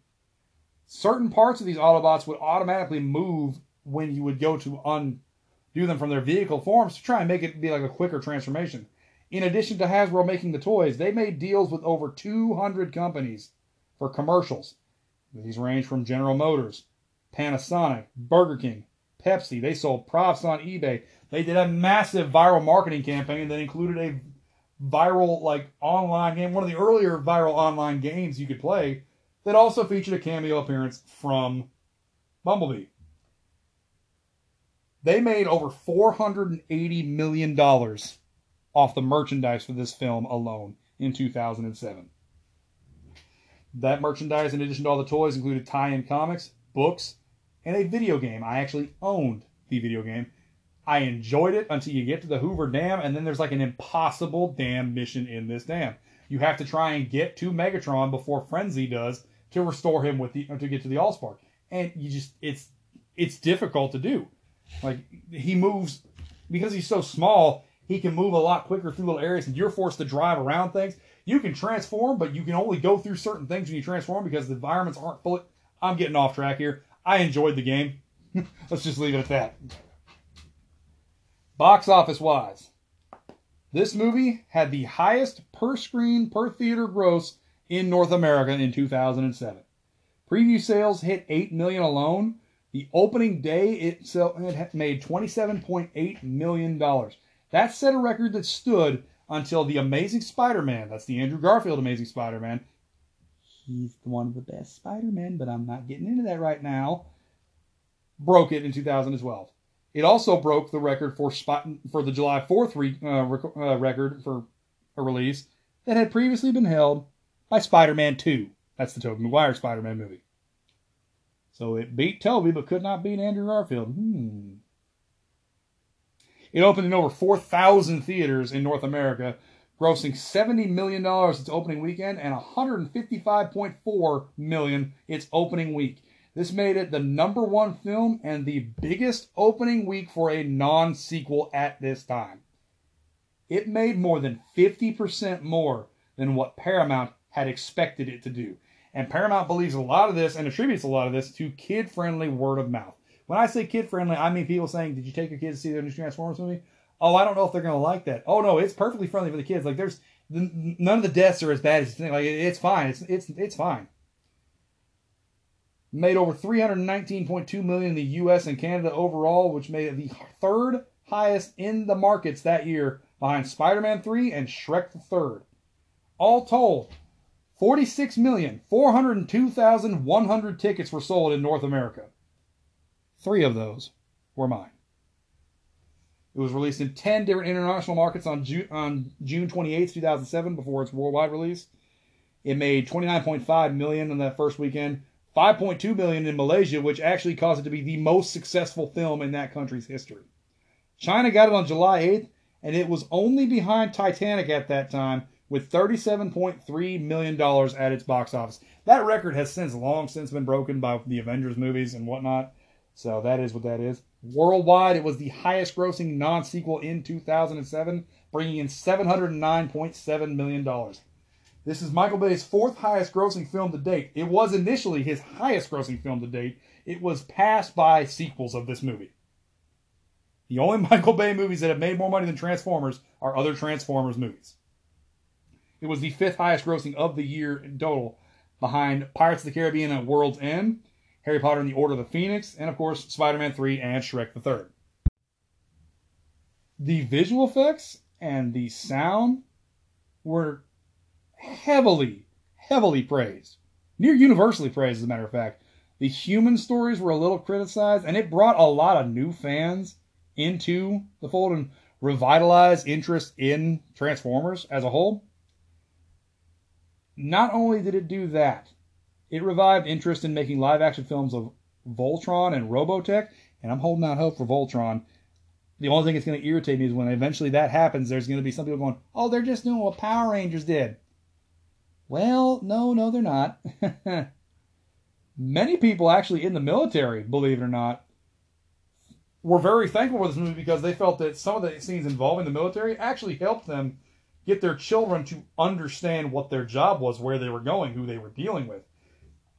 Certain parts of these Autobots would automatically move when you would go to undo them from their vehicle forms to try and make it be like a quicker transformation. In addition to Hasbro making the toys, they made deals with over 200 companies for commercials. These range from General Motors, Panasonic, Burger King, Pepsi. They sold props on eBay. They did a massive viral marketing campaign that included a viral like online game, one of the earlier viral online games you could play that also featured a cameo appearance from Bumblebee. They made over $480 million off the merchandise for this film alone in 2007. That merchandise, in addition to all the toys, included tie in comics, books, and a video game. I actually owned the video game. I enjoyed it until you get to the Hoover Dam, and then there's like an impossible dam mission in this dam. You have to try and get to Megatron before Frenzy does to restore him with the to get to the Allspark, and you just it's it's difficult to do. Like he moves because he's so small, he can move a lot quicker through little areas, and you're forced to drive around things. You can transform, but you can only go through certain things when you transform because the environments aren't fully. I'm getting off track here. I enjoyed the game. [LAUGHS] Let's just leave it at that. Box office wise, this movie had the highest per screen per theater gross in North America in 2007. Preview sales hit 8 million alone. The opening day itself had made 27.8 million dollars. That set a record that stood until the Amazing Spider-Man. That's the Andrew Garfield Amazing Spider-Man. He's one of the best Spider-Man, but I'm not getting into that right now. Broke it in 2012. It also broke the record for spot, for the July 4th re, uh, rec- uh, record for a release that had previously been held by Spider-Man 2. That's the Tobey Maguire Spider-Man movie. So it beat Tobey, but could not beat Andrew Garfield. Hmm. It opened in over 4,000 theaters in North America, grossing $70 million its opening weekend and 155.4 million its opening week. This made it the number one film and the biggest opening week for a non sequel at this time. It made more than 50% more than what Paramount had expected it to do. And Paramount believes a lot of this and attributes a lot of this to kid friendly word of mouth. When I say kid friendly, I mean people saying, Did you take your kids to see the new Transformers movie? Oh, I don't know if they're going to like that. Oh, no, it's perfectly friendly for the kids. Like, there's none of the deaths are as bad as you think. Like, it's fine. It's, it's, it's fine. Made over 319.2 million in the US and Canada overall, which made it the third highest in the markets that year behind Spider Man 3 and Shrek the Third. All told, 46,402,100 tickets were sold in North America. Three of those were mine. It was released in 10 different international markets on June, on June 28, 2007, before its worldwide release. It made 29.5 million in that first weekend, 5.2 million in Malaysia, which actually caused it to be the most successful film in that country's history. China got it on July 8th, and it was only behind Titanic at that time with $37.3 million at its box office. That record has since long since been broken by the Avengers movies and whatnot. So that is what that is. Worldwide, it was the highest grossing non sequel in 2007, bringing in $709.7 million. This is Michael Bay's fourth highest grossing film to date. It was initially his highest grossing film to date. It was passed by sequels of this movie. The only [LAUGHS] Michael Bay movies that have made more money than Transformers are other Transformers movies. It was the fifth highest grossing of the year in total, behind Pirates of the Caribbean at World's End, Harry Potter and the Order of the Phoenix, and of course Spider Man 3 and Shrek the Third. The visual effects and the sound were heavily, heavily praised. Near universally praised, as a matter of fact. The human stories were a little criticized, and it brought a lot of new fans into the fold and revitalized interest in Transformers as a whole. Not only did it do that, it revived interest in making live action films of Voltron and Robotech, and I'm holding out hope for Voltron. The only thing that's going to irritate me is when eventually that happens, there's going to be some people going, oh, they're just doing what Power Rangers did. Well, no, no, they're not. [LAUGHS] Many people actually in the military, believe it or not, were very thankful for this movie because they felt that some of the scenes involving the military actually helped them get their children to understand what their job was, where they were going, who they were dealing with.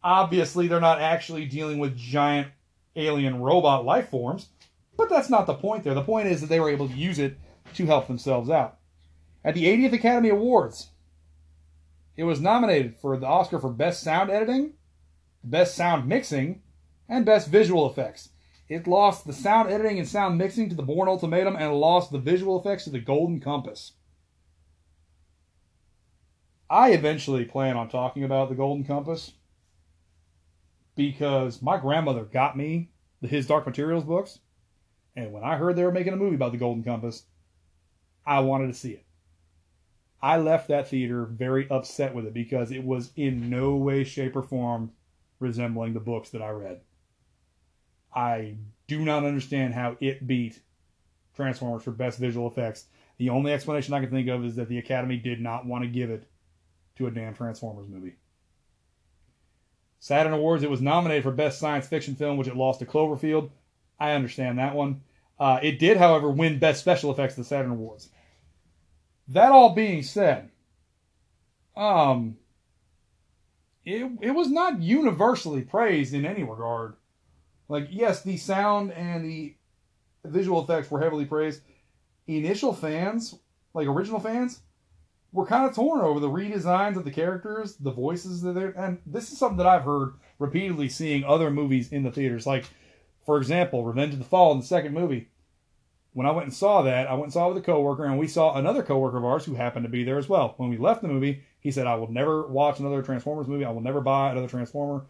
Obviously, they're not actually dealing with giant alien robot life forms, but that's not the point there. The point is that they were able to use it to help themselves out. At the 80th Academy Awards, it was nominated for the Oscar for Best Sound Editing, Best Sound Mixing, and Best Visual Effects. It lost the sound editing and sound mixing to the Bourne Ultimatum and lost the visual effects to the Golden Compass. I eventually plan on talking about the Golden Compass because my grandmother got me the his Dark Materials books, and when I heard they were making a movie about the Golden Compass, I wanted to see it. I left that theater very upset with it because it was in no way, shape, or form resembling the books that I read. I do not understand how it beat Transformers for best visual effects. The only explanation I can think of is that the Academy did not want to give it to a damn Transformers movie. Saturn Awards, it was nominated for Best Science Fiction Film, which it lost to Cloverfield. I understand that one. Uh, it did, however, win Best Special Effects at the Saturn Awards. That all being said, um, it, it was not universally praised in any regard. Like, yes, the sound and the visual effects were heavily praised. Initial fans, like original fans, were kind of torn over the redesigns of the characters, the voices that they're, and this is something that I've heard repeatedly seeing other movies in the theaters. Like, for example, Revenge of the Fallen the second movie. When I went and saw that, I went and saw it with a coworker, and we saw another coworker of ours who happened to be there as well. When we left the movie, he said, "I will never watch another Transformers movie. I will never buy another Transformer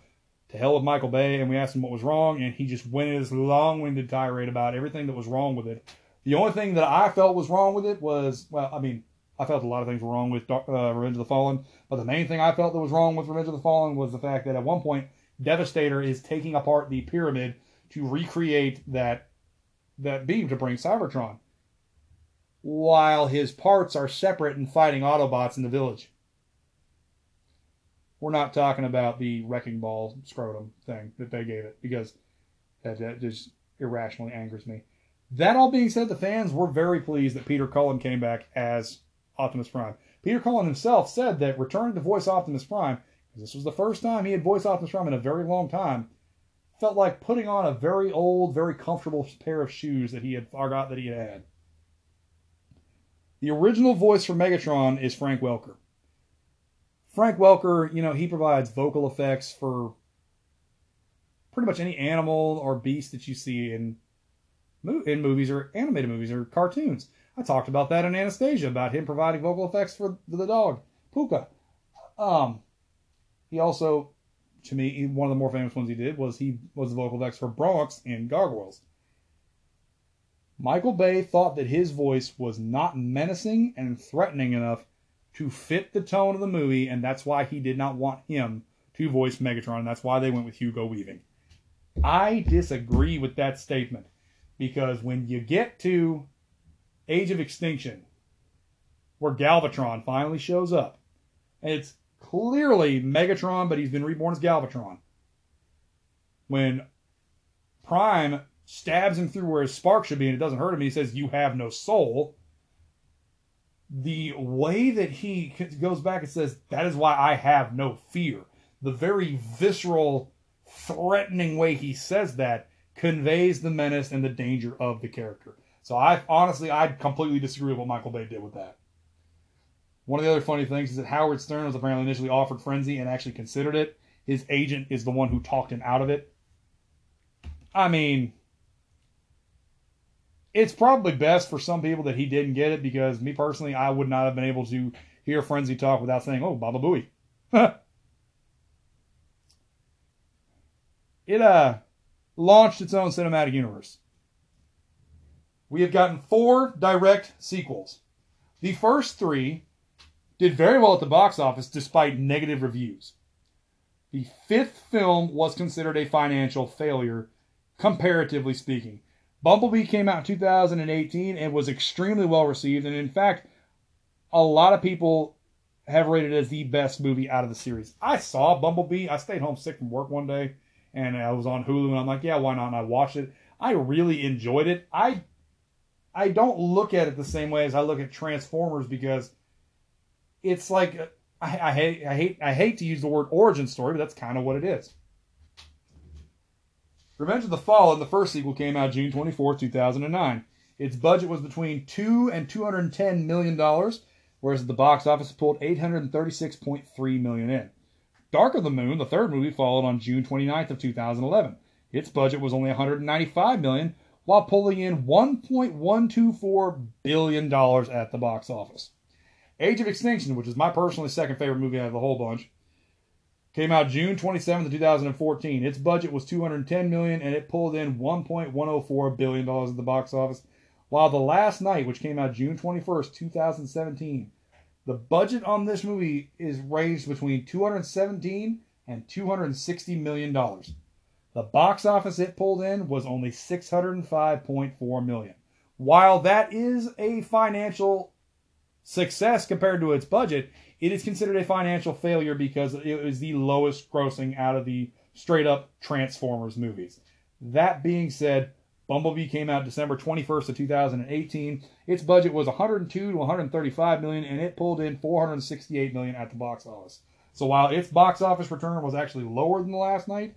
to hell with Michael Bay, and we asked him what was wrong, and he just went in this long-winded tirade about everything that was wrong with it. The only thing that I felt was wrong with it was, well, I mean, I felt a lot of things were wrong with uh, Revenge of the Fallen, but the main thing I felt that was wrong with Revenge of the Fallen was the fact that at one point Devastator is taking apart the pyramid to recreate that that beam to bring Cybertron, while his parts are separate and fighting Autobots in the village. We're not talking about the wrecking ball scrotum thing that they gave it because that, that just irrationally angers me. That all being said, the fans were very pleased that Peter Cullen came back as Optimus Prime. Peter Cullen himself said that returning to voice Optimus Prime, because this was the first time he had voiced Optimus Prime in a very long time, felt like putting on a very old, very comfortable pair of shoes that he had forgot that he had had. The original voice for Megatron is Frank Welker. Frank Welker, you know, he provides vocal effects for pretty much any animal or beast that you see in in movies or animated movies or cartoons. I talked about that in Anastasia about him providing vocal effects for the dog Pooka. Um, he also, to me, one of the more famous ones he did was he was the vocal effects for Bronx in Gargoyles. Michael Bay thought that his voice was not menacing and threatening enough to fit the tone of the movie, and that's why he did not want him to voice Megatron, and that's why they went with Hugo Weaving. I disagree with that statement because when you get to Age of Extinction, where Galvatron finally shows up, and it's clearly Megatron, but he's been reborn as Galvatron. When Prime stabs him through where his spark should be and it doesn't hurt him, he says, You have no soul. The way that he goes back and says, That is why I have no fear. The very visceral, threatening way he says that conveys the menace and the danger of the character. So I honestly, I completely disagree with what Michael Bay did with that. One of the other funny things is that Howard Stern was apparently initially offered Frenzy and actually considered it. His agent is the one who talked him out of it. I mean, it's probably best for some people that he didn't get it because me personally, I would not have been able to hear Frenzy talk without saying, "Oh, Baba Booey." [LAUGHS] it uh launched its own cinematic universe. We have gotten four direct sequels. The first three did very well at the box office despite negative reviews. The fifth film was considered a financial failure, comparatively speaking. Bumblebee came out in 2018 and was extremely well received, and in fact, a lot of people have rated it as the best movie out of the series. I saw Bumblebee. I stayed home sick from work one day, and I was on Hulu, and I'm like, yeah, why not? And I watched it. I really enjoyed it. I I don't look at it the same way as I look at Transformers because it's like I, I hate I hate I hate to use the word origin story, but that's kind of what it is. Revenge of the Fallen, the first sequel, came out June 24, 2009. Its budget was between two and 210 million dollars, whereas the box office pulled 836.3 million in. Dark of the Moon, the third movie, followed on June 29th of 2011. Its budget was only 195 million, while pulling in 1.124 billion dollars at the box office. Age of Extinction, which is my personally second favorite movie out of the whole bunch, came out June 27th, 2014. Its budget was 210 million and it pulled in 1.104 billion dollars at the box office. While The Last Knight, which came out June 21st, 2017, the budget on this movie is ranged between 217 and 260 million dollars. The box office it pulled in was only 605.4 million. While that is a financial success compared to its budget, it is considered a financial failure because it was the lowest grossing out of the straight up Transformers movies. That being said, Bumblebee came out December 21st of 2018. Its budget was 102 to 135 million and it pulled in 468 million at the box office. So while its box office return was actually lower than the Last Knight,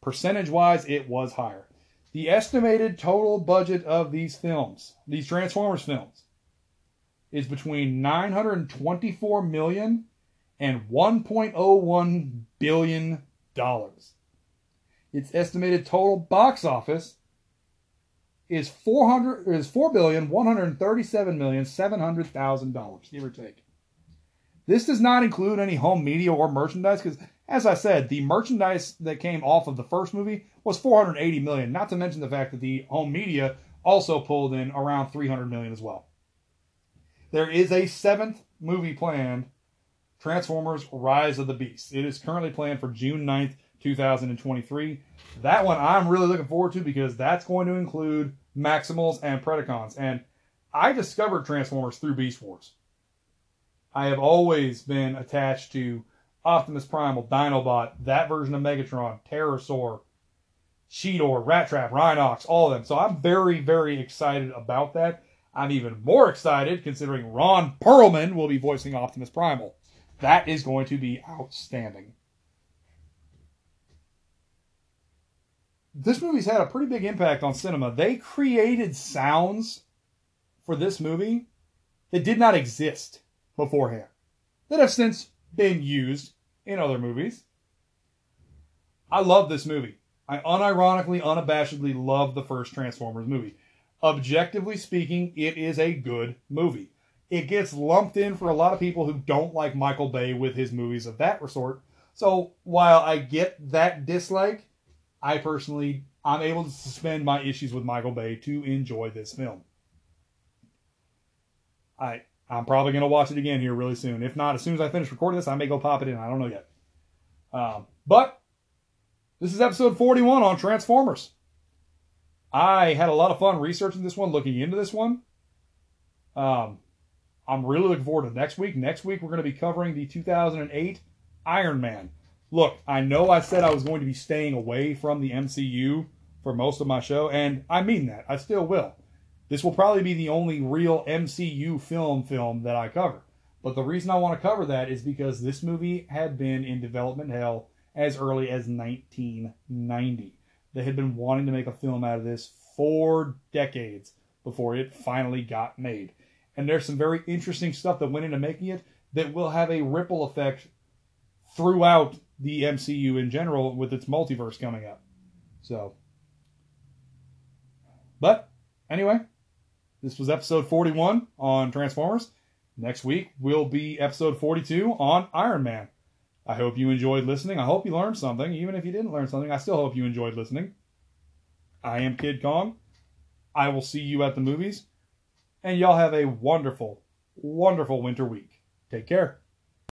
percentage wise it was higher. The estimated total budget of these films, these Transformers films, is between 924 million and 1.01 billion dollars. Its estimated total box office is 400 is 4 billion 137 million 700 thousand dollars give or take. This does not include any home media or merchandise because as I said, the merchandise that came off of the first movie was 480 million, not to mention the fact that the home media also pulled in around 300 million as well. There is a seventh movie planned Transformers Rise of the Beast. It is currently planned for June 9th, 2023. That one I'm really looking forward to because that's going to include Maximals and Predacons. And I discovered Transformers through Beast Wars. I have always been attached to Optimus Primal, Dinobot, that version of Megatron, Terrorsaur, Cheetor, Rattrap, Rhinox, all of them. So I'm very, very excited about that. I'm even more excited considering Ron Perlman will be voicing Optimus Primal. That is going to be outstanding. This movie's had a pretty big impact on cinema. They created sounds for this movie that did not exist beforehand, that have since been used in other movies. I love this movie. I unironically, unabashedly love the first Transformers movie. Objectively speaking, it is a good movie. It gets lumped in for a lot of people who don't like Michael Bay with his movies of that sort. So while I get that dislike, I personally I'm able to suspend my issues with Michael Bay to enjoy this film. I I'm probably gonna watch it again here really soon. If not, as soon as I finish recording this, I may go pop it in. I don't know yet. Um, but this is episode 41 on Transformers. I had a lot of fun researching this one, looking into this one. Um, I'm really looking forward to next week. Next week, we're going to be covering the 2008 Iron Man. Look, I know I said I was going to be staying away from the MCU for most of my show, and I mean that. I still will. This will probably be the only real MCU film film that I cover. But the reason I want to cover that is because this movie had been in development hell as early as 1990. They had been wanting to make a film out of this for decades before it finally got made. And there's some very interesting stuff that went into making it that will have a ripple effect throughout the MCU in general with its multiverse coming up. So, but anyway, this was episode 41 on Transformers. Next week will be episode 42 on Iron Man. I hope you enjoyed listening. I hope you learned something. Even if you didn't learn something, I still hope you enjoyed listening. I am Kid Kong. I will see you at the movies. And y'all have a wonderful, wonderful winter week. Take care.